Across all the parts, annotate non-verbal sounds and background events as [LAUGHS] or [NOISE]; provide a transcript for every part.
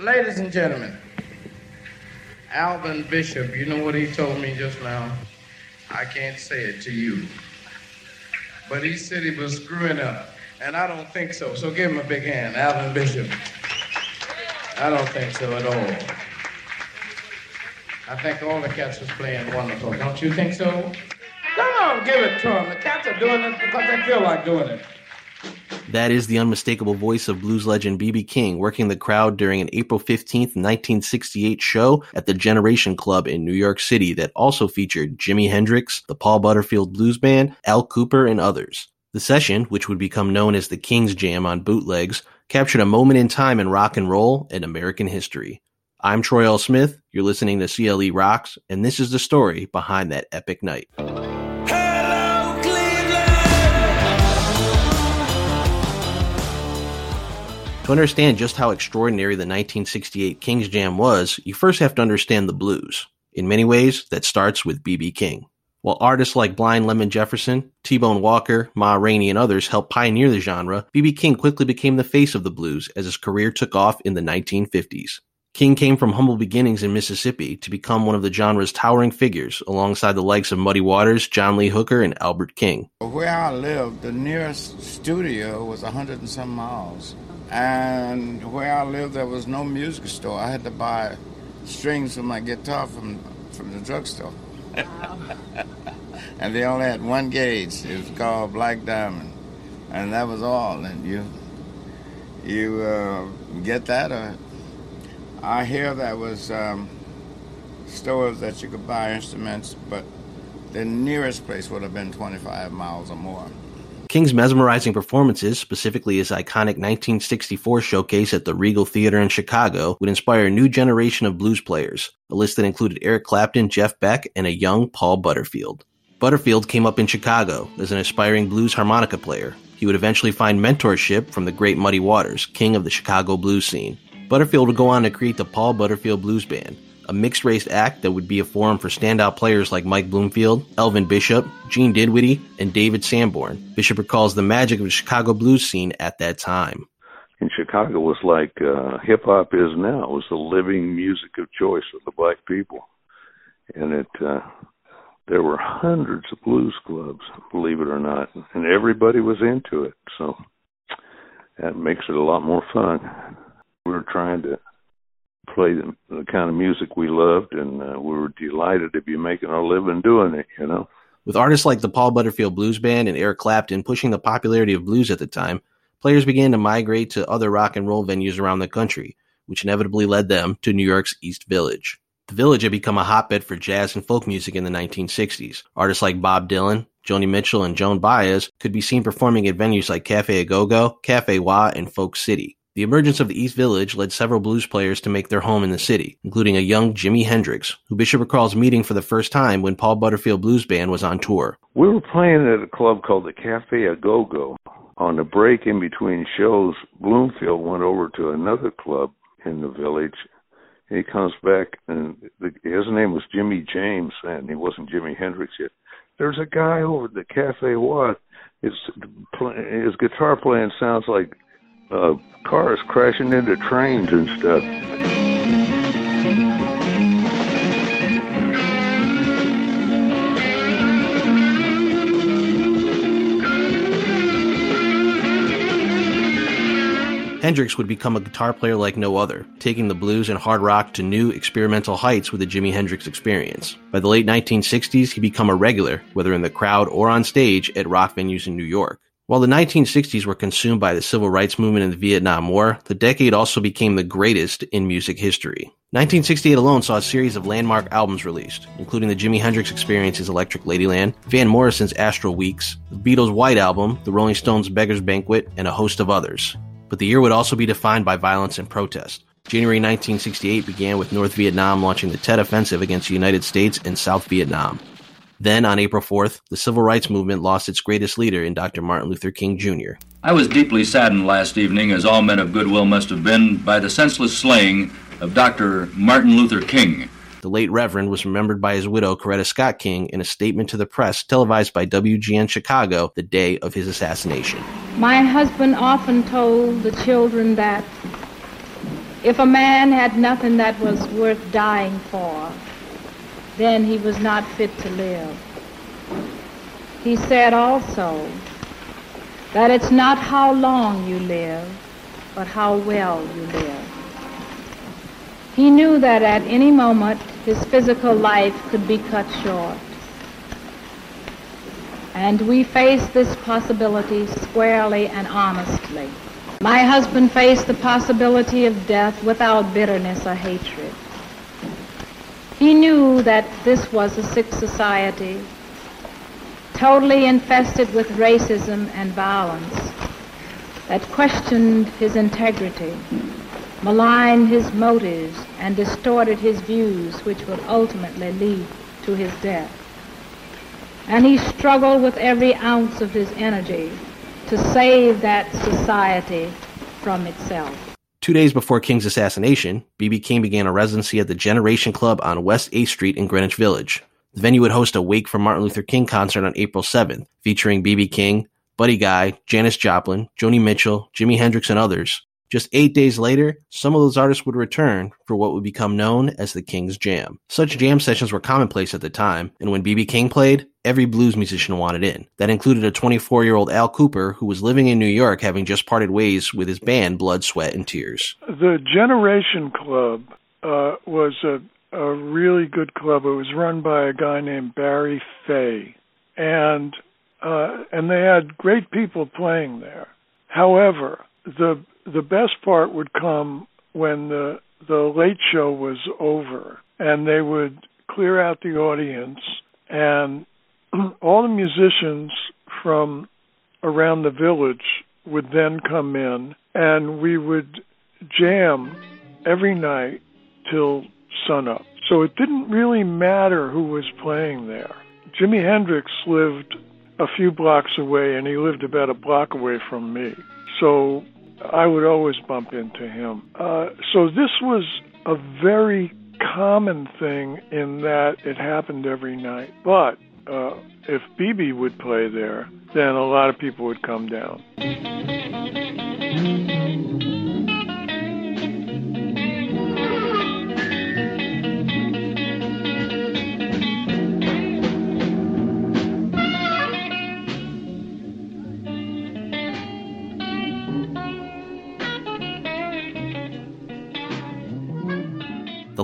Ladies and gentlemen, Alvin Bishop, you know what he told me just now? I can't say it to you. But he said he was screwing up, and I don't think so. So give him a big hand, Alvin Bishop. I don't think so at all. I think all the cats was playing wonderful. Don't you think so? Come on, give it to them. The cats are doing this because they feel like doing it. That is the unmistakable voice of blues legend B.B. King working the crowd during an April 15th, 1968 show at the Generation Club in New York City that also featured Jimi Hendrix, the Paul Butterfield Blues Band, Al Kooper, and others. The session, which would become known as the King's Jam on bootlegs, captured a moment in time in rock and roll and American history. I'm Troy L. Smith, you're listening to CLE Rocks, and this is the story behind that epic night. To understand just how extraordinary the 1968 King's Jam was, you first have to understand the blues. In many ways, that starts with B.B. King. While artists like Blind Lemon Jefferson, T-Bone Walker, Ma Rainey, and others helped pioneer the genre, B.B. King quickly became the face of the blues as his career took off in the 1950s. King came from humble beginnings in Mississippi to become one of the genre's towering figures alongside the likes of Muddy Waters, John Lee Hooker, and Albert King. Where I lived, the nearest studio was a hundred and some miles. And where I lived, there was no music store. I had to buy strings for my guitar from from the drugstore. and they only had one gauge. It was called Black Diamond, and that was all. And you you uh, get that. Or I hear there was um, stores that you could buy instruments, but the nearest place would have been 25 miles or more. King's mesmerizing performances, specifically his iconic 1964 showcase at the Regal Theater in Chicago, would inspire a new generation of blues players, a list that included Eric Clapton, Jeff Beck, and a young Paul Butterfield. Butterfield came up in Chicago as an aspiring blues harmonica player. He would eventually find mentorship from the great Muddy Waters, king of the Chicago blues scene. Butterfield would go on to create the Paul Butterfield Blues Band, a mixed race act that would be a forum for standout players like Mike Bloomfield, Elvin Bishop, Gene Dinwiddie, and David Sanborn. Bishop recalls the magic of the Chicago blues scene at that time. In Chicago was like uh, hip hop is now. It was the living music of choice of the black people, and it uh, there were hundreds of blues clubs, believe it or not, and everybody was into it. So that makes it a lot more fun. We were trying to play the, the kind of music we loved, and uh, we were delighted to be making our living doing it. You know. With artists like the Paul Butterfield Blues Band and Eric Clapton pushing the popularity of blues at the time, players began to migrate to other rock and roll venues around the country, which inevitably led them to New York's East Village. The Village had become a hotbed for jazz and folk music in the 1960s. Artists like Bob Dylan, Joni Mitchell, and Joan Baez could be seen performing at venues like Cafe Go, Cafe Wha, and Folk City. The emergence of the East Village led several blues players to make their home in the city, including a young Jimi Hendrix, who Bishop recalls meeting for the first time when Paul Butterfield Blues Band was on tour. We were playing at a club called the Cafe Au Go Go. On the break in between shows, Bloomfield went over to another club in the village. He comes back, and the, his name was Jimmy James, and he wasn't Jimi Hendrix yet. There's a guy over at the Cafe What? His his guitar playing sounds like uh, cars crashing into trains and stuff. Hendrix would become a guitar player like no other, taking the blues and hard rock to new experimental heights with the Jimi Hendrix experience. By the late 1960s, he became a regular, whether in the crowd or on stage, at rock venues in New York. While the 1960s were consumed by the civil rights movement and the Vietnam War, the decade also became the greatest in music history. 1968 alone saw a series of landmark albums released, including the Jimi Hendrix Experience's Electric Ladyland, Van Morrison's Astral Weeks, the Beatles' White Album, the Rolling Stones' Beggar's Banquet, and a host of others but the year would also be defined by violence and protest. January 1968 began with North Vietnam launching the Tet Offensive against the United States and South Vietnam. Then, on April 4th, the civil rights movement lost its greatest leader in Dr. Martin Luther King Jr. I was deeply saddened last evening, as all men of goodwill must have been, by the senseless slaying of Dr. Martin Luther King. The late Reverend was remembered by his widow, Coretta Scott King, in a statement to the press televised by WGN Chicago the day of his assassination. My husband often told the children that if a man had nothing that was worth dying for, then he was not fit to live. He said also that it's not how long you live, but how well you live. He knew that at any moment his physical life could be cut short. And we face this possibility squarely and honestly. My husband faced the possibility of death without bitterness or hatred. He knew that this was a sick society, totally infested with racism and violence, that questioned his integrity, maligned his motives, and distorted his views, which would ultimately lead to his death. And he struggled with every ounce of his energy to save that society from itself. Two days before King's assassination, B.B. King began a residency at the Generation Club on West 8th Street in Greenwich Village. The venue would host a Wake for Martin Luther King concert on April 7th, featuring B.B. King, Buddy Guy, Janis Joplin, Joni Mitchell, Jimi Hendrix, and others. Just eight days later, some of those artists would return for what would become known as the King's Jam. Such jam sessions were commonplace at the time, and when B.B. King played, every blues musician wanted in. That included a 24 year old Al Kooper who was living in New York having just parted ways with his band Blood, Sweat, and Tears. The Generation Club uh, was a, a really good club. It was run by a guy named Barry Fey, and uh, and they had great people playing there. However, the the best part would come when the the late show was over and they would clear out the audience and [CLEARS THROAT] all the musicians from around the village would then come in and we would jam every night till sunup. So it didn't really matter who was playing there. Jimi Hendrix lived a few blocks away and he lived about a block away from me. So I would always bump into him. Uh, so this was a very common thing in that it happened every night. But uh, if BB would play there, then a lot of people would come down.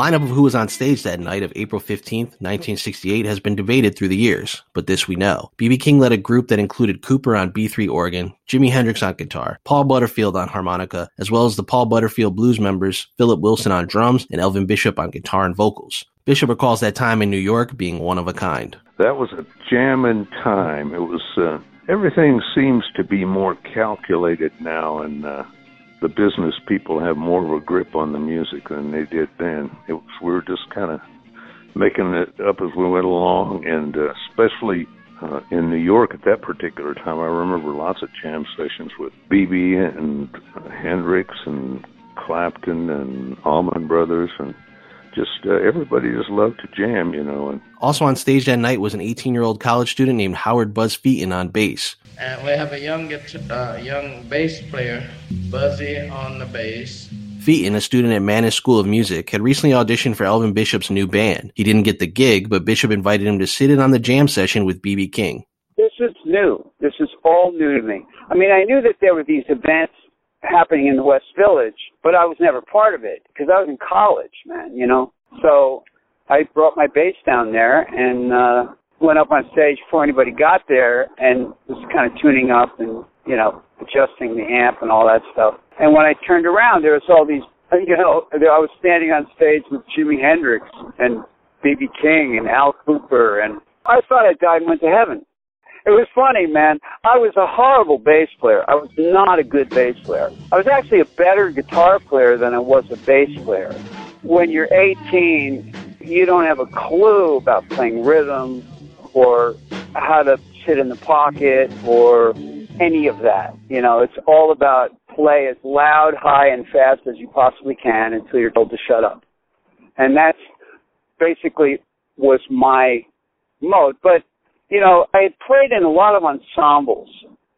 Lineup of who was on stage that night of April 15th, 1968 has been debated through the years, but this we know. B.B. King led a group that included Kooper on B3 organ, Jimi Hendrix on guitar, Paul Butterfield on harmonica, as well as the Paul Butterfield Blues members, Philip Wilson on drums, and Elvin Bishop on guitar and vocals. Bishop recalls that time in New York being one of a kind. That was a jamming time. It was, uh, everything seems to be more calculated now and, uh, the business people have more of a grip on the music than they did then. It was we were just kind of making it up as we went along, and uh, especially uh, in New York at that particular time, I remember lots of jam sessions with BB and uh, Hendrix and Clapton and Allman Brothers and just uh, everybody just loved to jam, you know. And also on stage that night was an 18-year-old college student named Howard Buzz Feiten on bass. And we have a young uh, young bass player, Buzzy, on the bass. Feiten, a student at Mannes School of Music, had recently auditioned for Elvin Bishop's new band. He didn't get the gig, but Bishop invited him to sit in on the jam session with B.B. King. This is new. This is all new to me. I mean, I knew that there were these events happening in the West Village, but I was never part of it because I was in college, man, you know. So I brought my bass down there and uh went up on stage before anybody got there and was kind of tuning up and, you know, adjusting the amp and all that stuff. And when I turned around, there was all these, [LAUGHS] you know, I was standing on stage with Jimi Hendrix and B.B. King and Al Kooper, and I thought I died and went to heaven. It was funny, man. I was a horrible bass player. I was not a good bass player. I was actually a better guitar player than I was a bass player. When you're 18, you don't have a clue about playing rhythm or how to sit in the pocket or any of that. You know, it's all about play as loud, high, and fast as you possibly can until you're told to shut up. And that's basically was my mode. But, you know, I had played in a lot of ensembles,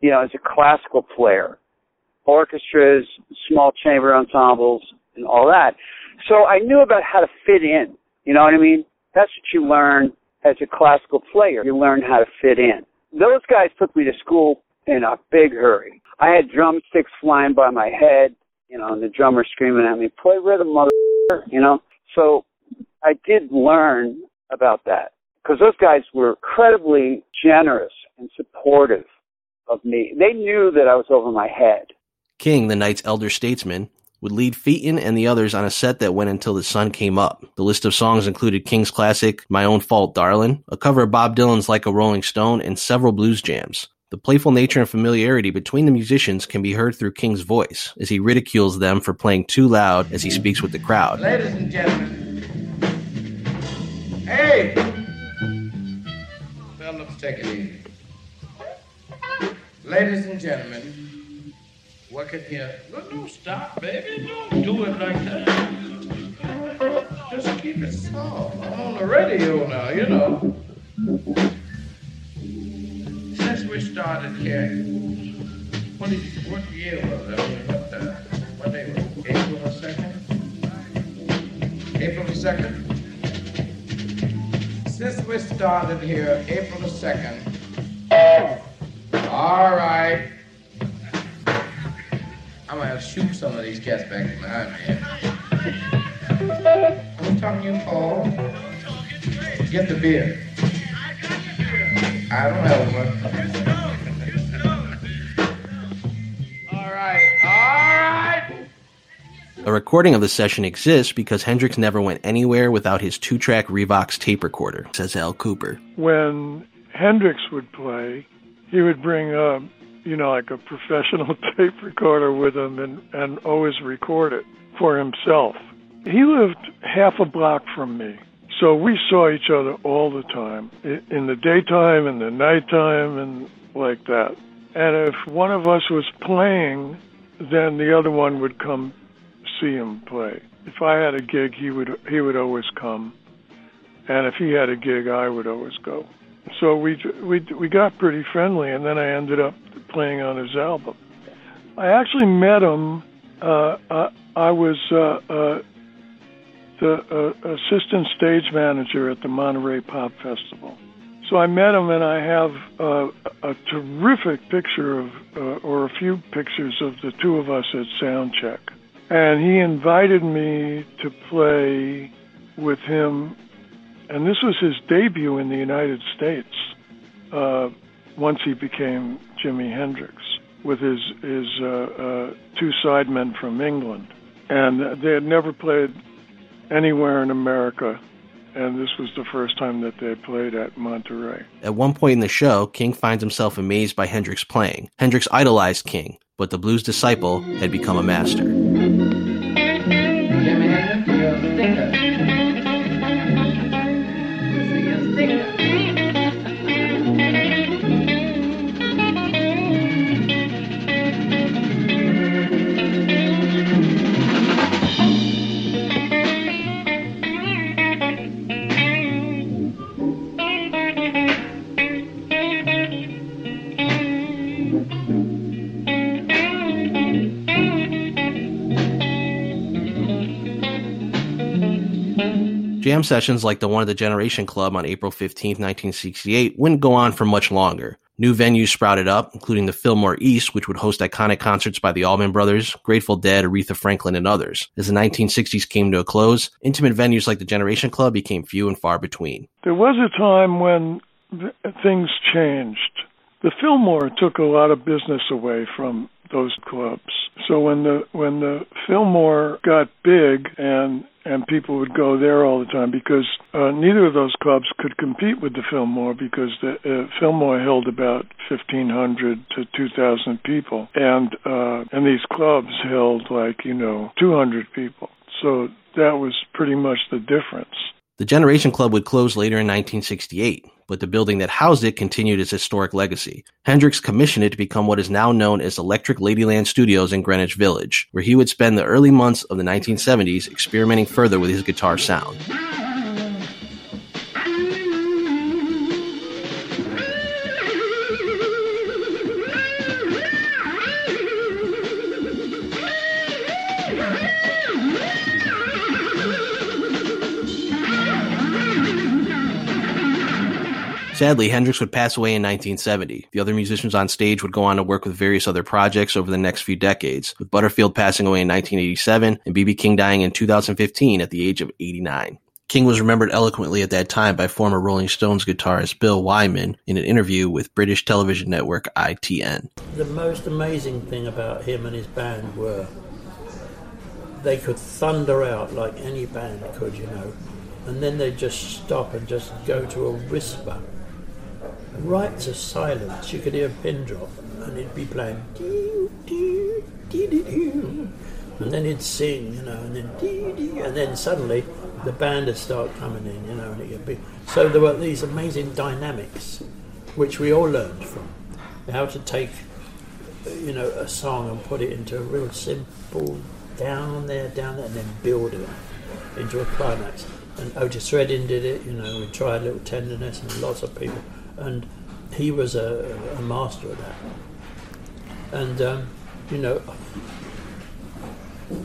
you know, as a classical player, orchestras, small chamber ensembles, and all that. So I knew about how to fit in. You know what I mean? That's what you learn as a classical player. You learn how to fit in. Those guys took me to school in a big hurry. I had drumsticks flying by my head, you know, and the drummer screaming at me, play rhythm, mother, you know. So I did learn about that because those guys were incredibly generous and supportive of me. They knew that I was over my head. King, the night's elder statesman, would lead Feiten and the others on a set that went until the sun came up. The list of songs included King's classic My Own Fault Darlin', a cover of Bob Dylan's Like a Rolling Stone, and several blues jams. The playful nature and familiarity between the musicians can be heard through King's voice as he ridicules them for playing too loud as he speaks with the crowd. Ladies and gentlemen, hey! Well, let's take it easy. Ladies and gentlemen, work it here. Look, don't stop, baby. Don't do it like that. Just keep it soft. I'm on the radio now, you know. Since we started here, what, what year was it? What, what day was it? April the 2nd? April the 2nd? Since we started here, April the 2nd, all right. I'm gonna shoot some of these cats back behind me. I'm talking to you, Paul. Get the beer. I don't have one. All right, all right. A recording of the session exists because Hendrix never went anywhere without his two track Revox tape recorder, says Al Kooper. When Hendrix would play, he would bring, uh, you know, like a professional [LAUGHS] tape recorder with him and, and always record it for himself. He lived half a block from me. So we saw each other all the time, in the daytime, in the nighttime, and like that. And if one of us was playing, then the other one would come see him play. If I had a gig, he would he would always come, and if he had a gig, I would always go. So we we we got pretty friendly, and then I ended up playing on his album. I actually met him. Uh, I, I was uh, uh, the uh, assistant stage manager at the Monterey Pop Festival. So I met him, and I have uh, a terrific picture of, uh, or a few pictures of the two of us at Soundcheck. And he invited me to play with him, and this was his debut in the United States. Uh, once he became Jimi Hendrix with his his uh, uh, two sidemen from England, and they had never played anywhere in America, and this was the first time that they played at Monterey. At one point in the show, King finds himself amazed by Hendrix playing. Hendrix idolized King, but the blues disciple had become a master. Jam sessions like the one at the Generation Club on April 15, 1968 wouldn't go on for much longer. New venues sprouted up, including the Fillmore East, which would host iconic concerts by the Allman Brothers, Grateful Dead, Aretha Franklin, and others. As the 1960s came to a close, intimate venues like the Generation Club became few and far between. There was a time when th- things changed. The Fillmore took a lot of business away from those clubs. So when the when the Fillmore got big and and people would go there all the time because uh, neither of those clubs could compete with the Fillmore because the uh, Fillmore held about 1,500 to 2,000 people, and uh, and these clubs held like you know 200 people. So that was pretty much the difference. The Generation Club would close later in 1968, but the building that housed it continued its historic legacy. Hendrix commissioned it to become what is now known as Electric Ladyland Studios in Greenwich Village, where he would spend the early months of the 1970s experimenting further with his guitar sound. Sadly, Hendrix would pass away in 1970. The other musicians on stage would go on to work with various other projects over the next few decades, with Butterfield passing away in 1987 and B.B. King dying in 2015 at the age of 89. King was remembered eloquently at that time by former Rolling Stones guitarist Bill Wyman in an interview with British television network ITN. The most amazing thing about him and his band were they could thunder out like any band could, you know, and then they'd just stop and just go to a whisper right to silence. You could hear a pin drop, and he'd be playing. And then he'd sing, you know, and then and then suddenly the band would start coming in, you know, and it'd be so there were these amazing dynamics, which we all learned from how to take, you know, a song and put it into a real simple down there, down there, and then build it into a climax. And Otis Redding did it, you know, we tried a little tenderness, and lots of people and he was a, a master of that. And um, you know,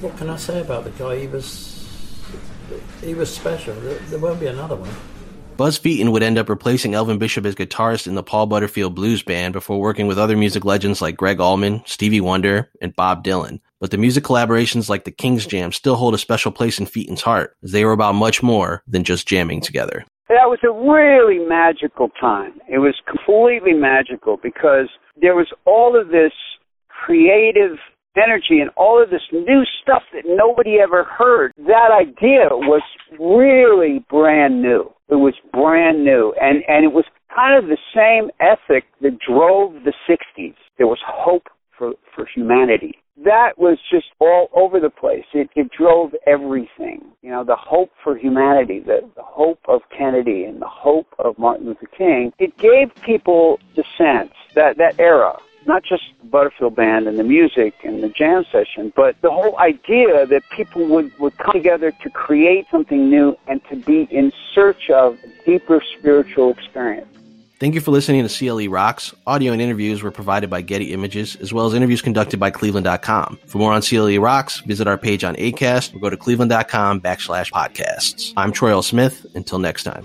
what can I say about the guy? He was he was special. There, there won't be another one. Buzz Feiten would end up replacing Elvin Bishop as guitarist in the Paul Butterfield Blues Band before working with other music legends like Gregg Allman, Stevie Wonder, and Bob Dylan. But the music collaborations like the King's Jam still hold a special place in Feiten's heart, as they were about much more than just jamming together that was a really magical time. It was completely magical because there was all of this creative energy and all of this new stuff that nobody ever heard. That idea was really brand new. It was brand new and and it was kind of the same ethic that drove the 60s. There was hope for for humanity that was just all over the place. It, it drove everything. You know, the hope for humanity, the, the hope of Kennedy and the hope of Martin Luther King. It gave people the sense that that era, not just the Butterfield Band and the music and the jam session, but the whole idea that people would, would come together to create something new and to be in search of deeper spiritual experience. Thank you for listening to CLE Rocks. Audio and interviews were provided by Getty Images, as well as interviews conducted by Cleveland.com. For more on CLE Rocks, visit our page on ACAST or go to cleveland.com backslash podcasts. I'm Troy L. Smith. Until next time.